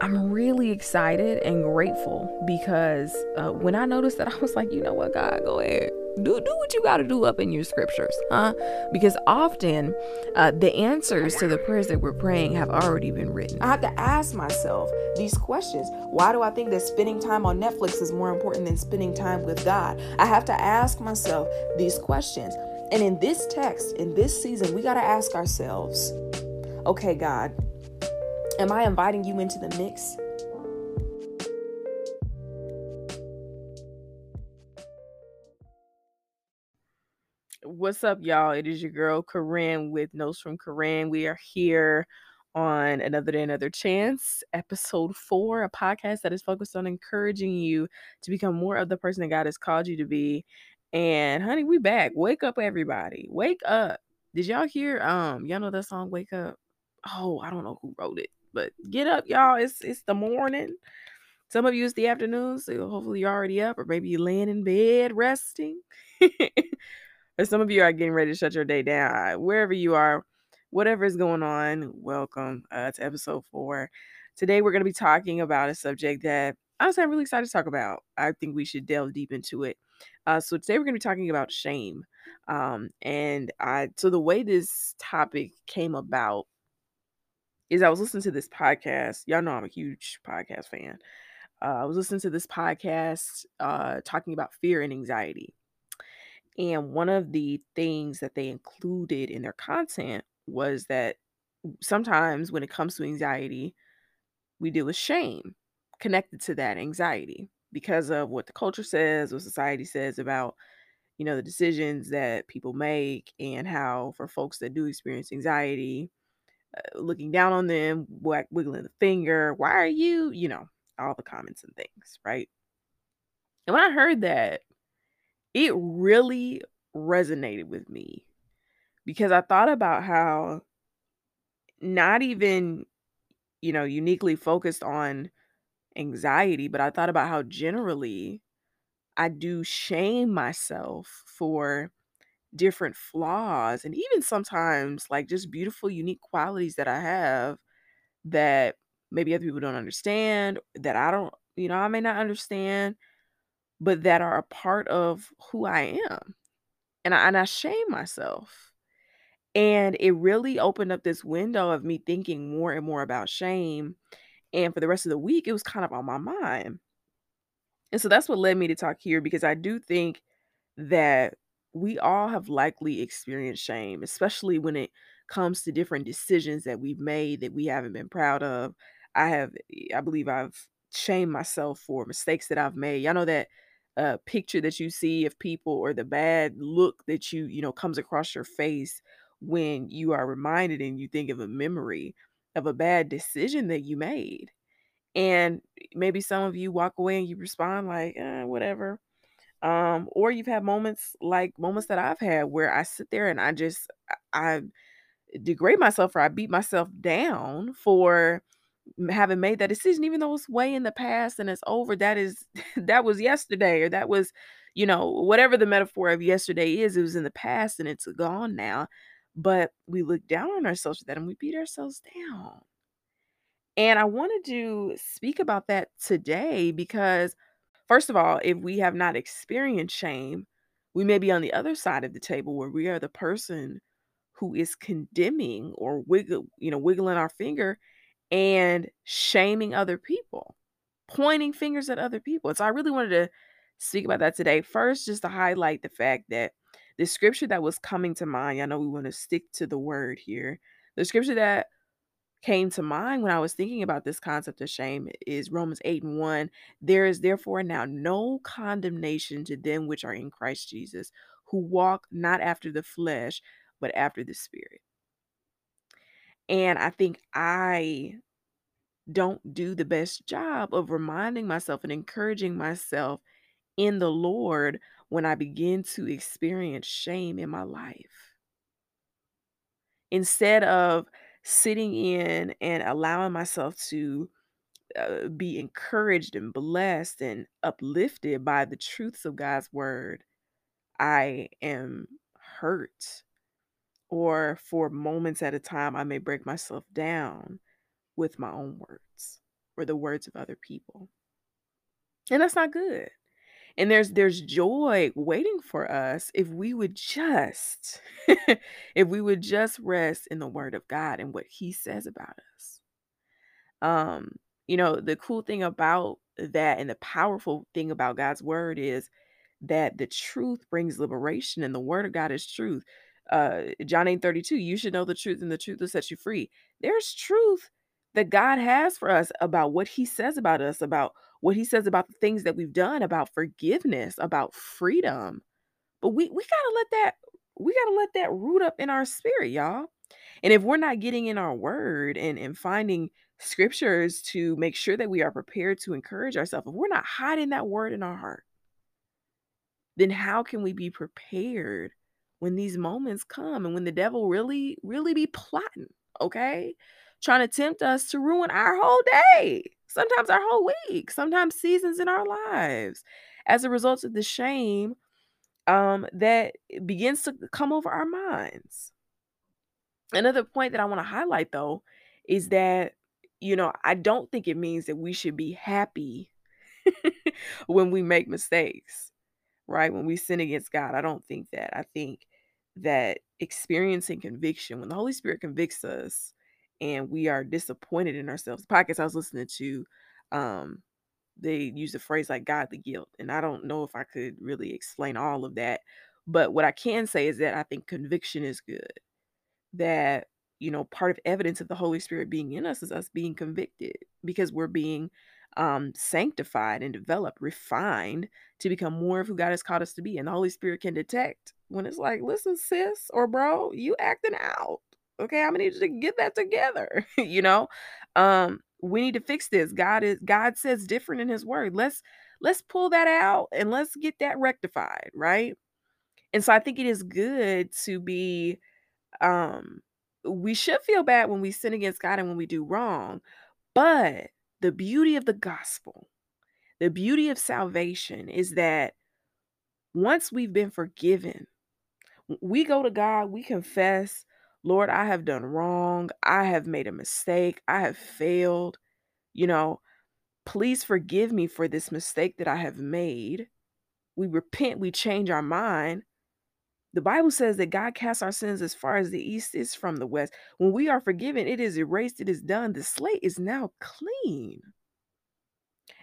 I'm really excited and grateful because uh, when I noticed that, I was like, you know what, God, go ahead. Do, do what you got to do up in your scriptures, huh? Because often uh, the answers to the prayers that we're praying have already been written. I have to ask myself these questions. Why do I think that spending time on Netflix is more important than spending time with God? I have to ask myself these questions. And in this text, in this season, we got to ask ourselves okay, God, Am I inviting you into the mix? What's up, y'all? It is your girl Corinne with Notes from Corinne. We are here on Another Day, Another Chance, episode four, a podcast that is focused on encouraging you to become more of the person that God has called you to be. And honey, we back. Wake up, everybody. Wake up. Did y'all hear um y'all know that song Wake Up? Oh, I don't know who wrote it. But get up, y'all. It's it's the morning. Some of you it's the afternoon, so hopefully you're already up, or maybe you're laying in bed resting. or some of you are getting ready to shut your day down. Wherever you are, whatever is going on, welcome uh, to episode four. Today we're going to be talking about a subject that honestly I'm really excited to talk about. I think we should delve deep into it. Uh, so today we're going to be talking about shame. Um, and I so the way this topic came about is I was listening to this podcast. Y'all know I'm a huge podcast fan. Uh, I was listening to this podcast uh, talking about fear and anxiety. And one of the things that they included in their content was that sometimes when it comes to anxiety, we deal with shame connected to that anxiety because of what the culture says, what society says about, you know, the decisions that people make and how for folks that do experience anxiety, uh, looking down on them, wiggling the finger. Why are you, you know, all the comments and things, right? And when I heard that, it really resonated with me because I thought about how not even, you know, uniquely focused on anxiety, but I thought about how generally I do shame myself for different flaws and even sometimes like just beautiful unique qualities that I have that maybe other people don't understand that I don't you know I may not understand but that are a part of who I am and I, and I shame myself and it really opened up this window of me thinking more and more about shame and for the rest of the week it was kind of on my mind and so that's what led me to talk here because I do think that we all have likely experienced shame, especially when it comes to different decisions that we've made that we haven't been proud of. I have, eh, I believe I've shamed myself for mistakes that I've made. Y'all know that uh, picture that you see of people or the bad look that you, you know, comes across your face when you are reminded and you think of a memory of a bad decision that you made. And maybe some of you walk away and you respond like, eh, whatever um, or you've had moments like moments that I've had where I sit there and I just I degrade myself or I beat myself down for having made that decision, even though it's way in the past and it's over. That is that was yesterday, or that was, you know, whatever the metaphor of yesterday is, it was in the past and it's gone now. But we look down on ourselves for that and we beat ourselves down. And I wanted to speak about that today because First of all, if we have not experienced shame, we may be on the other side of the table where we are the person who is condemning or wiggle, you know, wiggling our finger and shaming other people, pointing fingers at other people. So I really wanted to speak about that today. First, just to highlight the fact that the scripture that was coming to mind, I know we want to stick to the word here. The scripture that came to mind when I was thinking about this concept of shame is Romans 8 and 1. There is therefore now no condemnation to them which are in Christ Jesus, who walk not after the flesh, but after the spirit. And I think I don't do the best job of reminding myself and encouraging myself in the Lord when I begin to experience shame in my life. Instead of sitting in and allowing myself to uh, be encouraged and blessed and uplifted by the truths of God's word, I am hurt. Or for moments at a time, I may break myself down with my own words. or the words of other people. And that's not good. And there's there's joy waiting for us if we would just if we would just rest in the word of God and what he says about us. Um, you know, the cool thing about that and the powerful thing about God's word is that the truth brings liberation and the word of God is truth. Uh John 8 32, you should know the truth and the truth will set you free. There's truth that God has for us about what he says about us, about what he says about the things that we've done, about forgiveness, about freedom. But we we got to let that we got to let that root up in our spirit, y'all. And if we're not getting in our word and and finding scriptures to make sure that we are prepared to encourage ourselves, if we're not hiding that word in our heart, then how can we be prepared when these moments come and when the devil really really be plotting, okay? Trying to tempt us to ruin our whole day, sometimes our whole week, sometimes seasons in our lives as a result of the shame um, that begins to come over our minds. Another point that I want to highlight though is that, you know, I don't think it means that we should be happy when we make mistakes, right? When we sin against God. I don't think that. I think that experiencing conviction, when the Holy Spirit convicts us and we are disappointed in ourselves, the podcast I was listening to, um, they use the phrase like godly guilt. And I don't know if I could really explain all of that. But what I can say is that I think conviction is good. That, you know, part of evidence of the Holy Spirit being in us is us being convicted because we're being um, sanctified and developed, refined to become more of who God has called us to be. And the Holy Spirit can detect when it's like, listen, sis or bro, you acting out. Okay, I'm gonna need you to get that together. you know, um, we need to fix this. God is God says different in his word. Let's let's pull that out and let's get that rectified, right? And so I think it is good to be um we should feel bad when we sin against God and when we do wrong. But the beauty of the gospel, the beauty of salvation is that once we've been forgiven, we go to God, we confess, Lord, I have done wrong. I have made a mistake. I have failed. You know, please forgive me for this mistake that I have made. We repent, we change our mind. The Bible says that God casts our sins as far as the east is from the west. When we are forgiven, it is erased, it is done. The slate is now clean.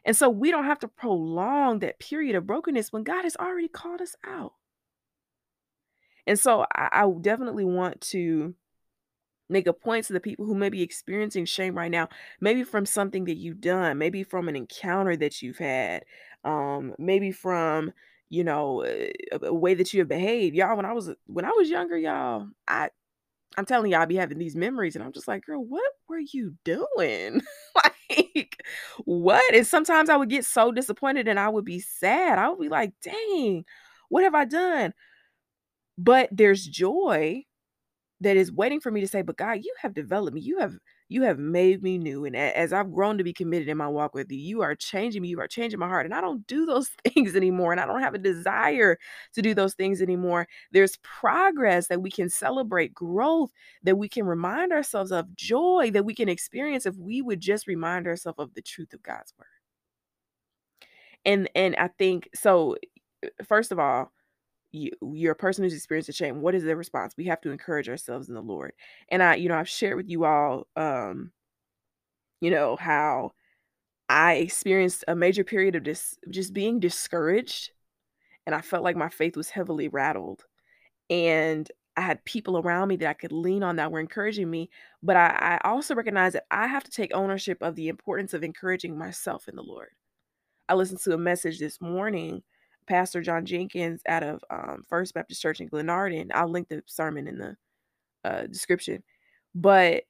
And so we don't have to prolong that period of brokenness when God has already called us out. And so I, I definitely want to make a point to the people who may be experiencing shame right now, maybe from something that you've done, maybe from an encounter that you've had, um, maybe from you know a, a way that you have behaved. Y'all, when I was when I was younger, y'all, I I'm telling y'all, I be having these memories, and I'm just like, girl, what were you doing? like, what? And sometimes I would get so disappointed, and I would be sad. I would be like, dang, what have I done? But there's joy that is waiting for me to say, but God, you have developed me. You have you have made me new. And as I've grown to be committed in my walk with you, you are changing me. You are changing my heart. And I don't do those things anymore. And I don't have a desire to do those things anymore. There's progress that we can celebrate, growth that we can remind ourselves of, joy that we can experience if we would just remind ourselves of the truth of God's word. And and I think so first of all, you you're a person who's experienced a shame what is the response? We have to encourage ourselves in the lord. And i you know i've shared with you all um you know how i experienced a major period of dis- just being discouraged and i felt like my faith was heavily rattled and i had people around me that i could lean on that were encouraging me but i, I also recognize that i have to take ownership of the importance of encouraging myself in the lord. I listened to a message this morning Pastor John Jenkins out of um, First Baptist Church in Glenarden. I'll link the sermon in the uh, description. But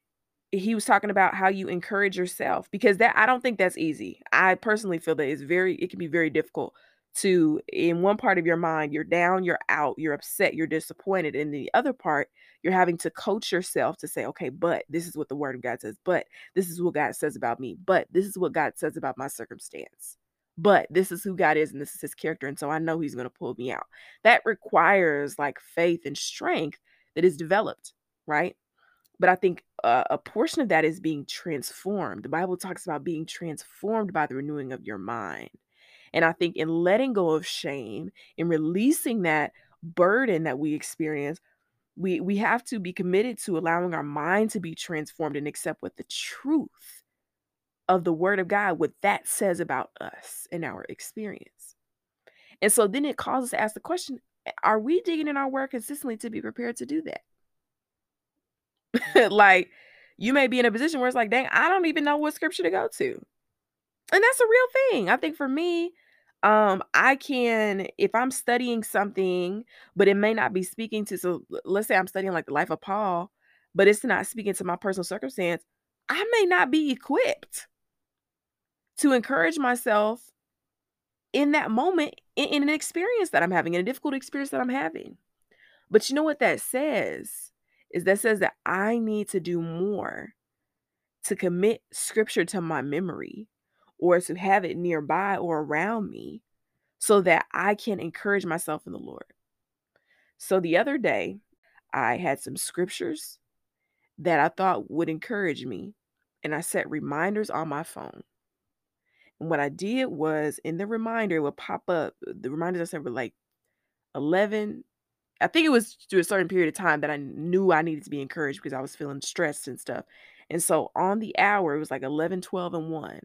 he was talking about how you encourage yourself because that I don't think that's easy. I personally feel that it's very it can be very difficult to in one part of your mind you're down, you're out, you're upset, you're disappointed. In the other part, you're having to coach yourself to say, okay, but this is what the word of God says, but this is what God says about me, but this is what God says about my circumstance but this is who God is and this is his character. And so I know he's going to pull me out. That requires like faith and strength that is developed, right? But I think uh, a portion of that is being transformed. The Bible talks about being transformed by the renewing of your mind. And I think in letting go of shame, in releasing that burden that we experience, we we have to be committed to allowing our mind to be transformed and accept what the truth of the word of God, what that says about us and our experience. And so then it calls us to ask the question, are we digging in our word consistently to be prepared to do that? like you may be in a position where it's like, dang, I don't even know what scripture to go to. And that's a real thing. I think for me, um, I can, if I'm studying something, but it may not be speaking to, so let's say I'm studying like the life of Paul, but it's not speaking to my personal circumstance, I may not be equipped to encourage myself in that moment in, in an experience that I'm having, in a difficult experience that I'm having. But you know what that says? is that says that I need to do more to commit scripture to my memory or to have it nearby or around me so that I can encourage myself in the Lord. So the other day, I had some scriptures that I thought would encourage me, and I set reminders on my phone. What I did was in the reminder, it would pop up. Uh, the reminders I set were like 11, I think it was through a certain period of time that I knew I needed to be encouraged because I was feeling stressed and stuff. And so on the hour, it was like 11, 12, and 1.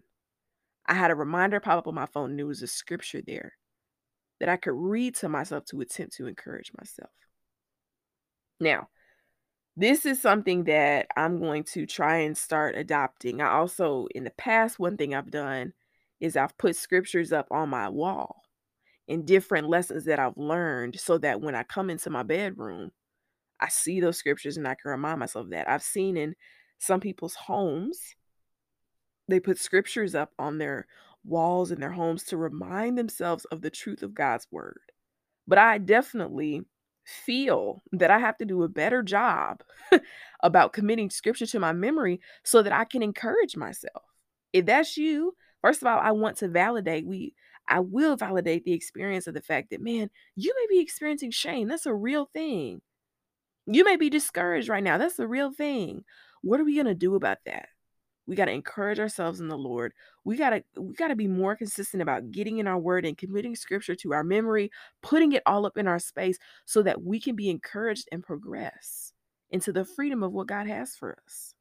I had a reminder pop up on my phone, and there was a scripture there that I could read to myself to attempt to encourage myself. Now, this is something that I'm going to try and start adopting. I also, in the past, one thing I've done is I've put scriptures up on my wall and different lessons that I've learned so that when I come into my bedroom, I see those scriptures and I can remind myself of that. I've seen in some people's homes, they put scriptures up on their walls in their homes to remind themselves of the truth of God's word. But I definitely feel that I have to do a better job about committing scripture to my memory so that I can encourage myself. If that's you, first of all, I want to validate we I will validate the experience of the fact that, man, you may be experiencing shame. That's a real thing. You may be discouraged right now. That's a real thing. What are we going to do about that? We got to encourage ourselves in the Lord. We got to we got to be more consistent about getting in our word and committing scripture to our memory, putting it all up in our space so that we can be encouraged and progress into the freedom of what God has for us.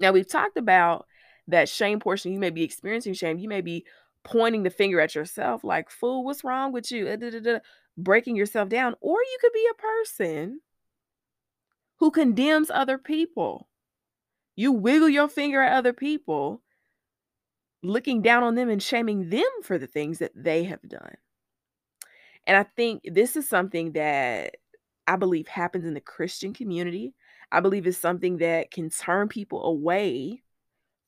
Now, we've talked about that shame portion. You may be experiencing shame. You may be pointing the finger at yourself like, fool, what's wrong with you? Uh, breaking yourself down. Or you could be a person who condemns other people. You wiggle your finger at other people, looking down on them and shaming them for the things that they have done. And I think this is something that I believe happens in the Christian community. I believe it's something that can turn people away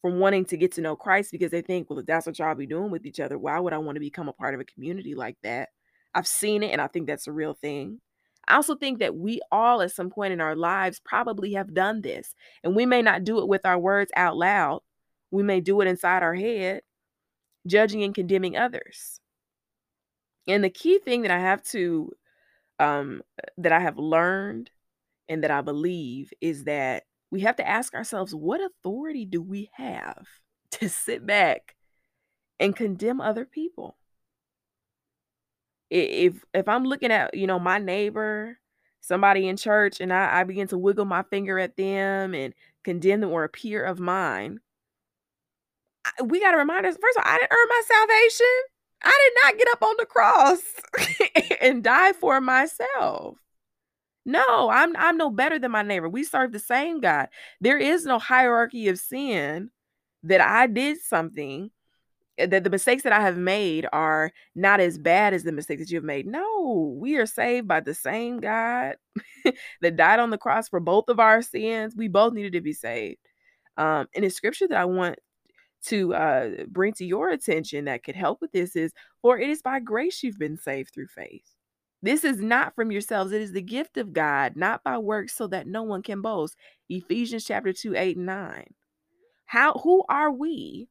from wanting to get to know Christ because they think, well, if that's what y'all be doing with each other, why would I want to become a part of a community like that? I've seen it and I think that's a real thing. I also think that we all, at some point in our lives, probably have done this. And we may not do it with our words out loud, we may do it inside our head, judging and condemning others. And the key thing that I have to, um, that I have learned and that I believe is that we have to ask ourselves what authority do we have to sit back and condemn other people? If if I'm looking at, you know, my neighbor, somebody in church, and I, I begin to wiggle my finger at them and condemn them or a peer of mine, we got to remind us first of all, I didn't earn my salvation. I did not get up on the cross and die for myself. No, I'm I'm no better than my neighbor. We serve the same God. There is no hierarchy of sin that I did something eh, that the mistakes that I have made are not as bad as the mistakes that you have made. No, we are saved by the same God that died on the cross for both of our sins. We both needed to be saved. Um, and a scripture that I want to uh, bring to your attention that could help with this is, for it is by grace you've been saved through faith. This is not from yourselves. It is the gift of God, not by works, so that no one can boast. Ephesians chapter 2, 8, and 9. How who are we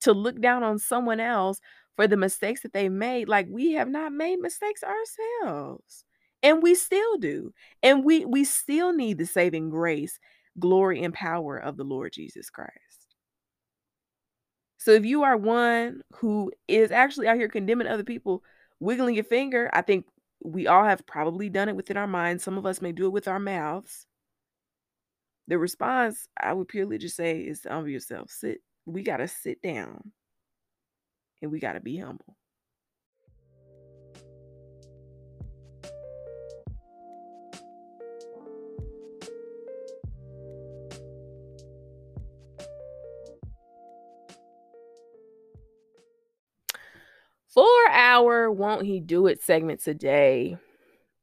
to look down on someone else for the mistakes that they made? Like we have not made mistakes ourselves. And we still do. And we we still need the saving grace glory and power of the Lord Jesus Christ. So if you are one who is actually out here condemning other people, wiggling your finger, I think we all have probably done it within our minds. Some of us may do it with our mouths. The response, I would purely just say, is to humble yourself. Sit. We got to sit down and we got to be humble. Won't He Do It segment today,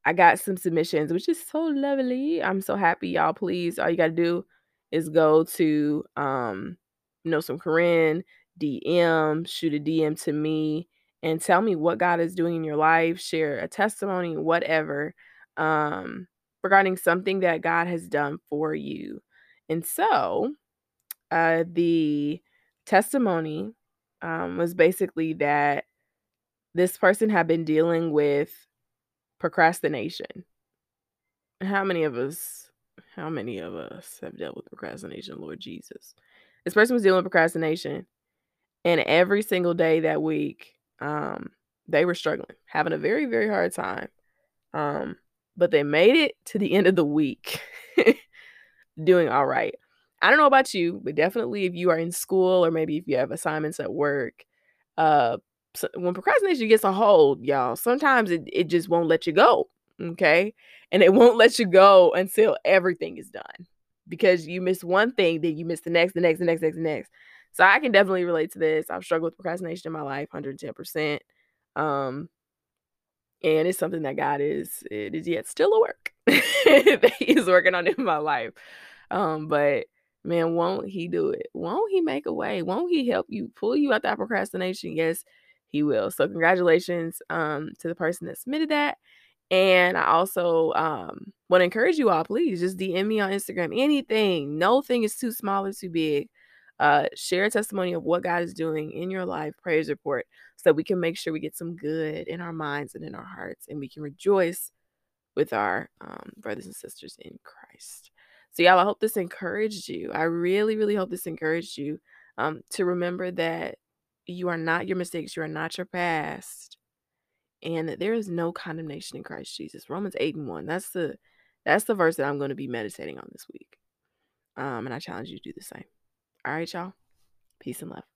I got some submissions, which is so lovely. I'm so happy, y'all. Please, all you got to do is go to um, Notes from Corinne, DM, shoot a DM to me, and tell me what God is doing in your life. Share a testimony, whatever, um, regarding something that God has done for you. And so, uh, the testimony um, was basically that this person had been dealing with procrastination. How many of us, how many of us have dealt with procrastination, Lord Jesus? This person was dealing with procrastination, and every single day that week, um, they were struggling, having a very, very hard time. Um, but they made it to the end of the week doing all right. I don't know about you, but definitely if you are in school or maybe if you have assignments at work, uh, when procrastination gets a hold, y'all, sometimes it, it just won't let you go. Okay. And it won't let you go until everything is done because you miss one thing, then you miss the next, the next, the next, the next, the next. So I can definitely relate to this. I've struggled with procrastination in my life, 110%. Um, and it's something that God is, it is yet still a work that He is working on in my life. Um, but man, won't He do it? Won't He make a way? Won't He help you pull you out that procrastination? Yes, he will. So congratulations um, to the person that submitted that. And I also um, want to encourage you all, please just DM me on Instagram. Anything, no thing is too small or too big. Uh, share a testimony of what God is doing in your life, praise report, so we can make sure we get some good in our minds and in our hearts, and we can rejoice with our um, brothers and sisters in Christ. So, y'all, I hope this encouraged you. I really, really hope this encouraged you um, to remember that you are not your mistakes. You are not your past. And that there is no condemnation in Christ Jesus. Romans 8 and 1. That's the that's the verse that I'm going to be meditating on this week. Um, and I challenge you to do the same. All right, y'all. Peace and love.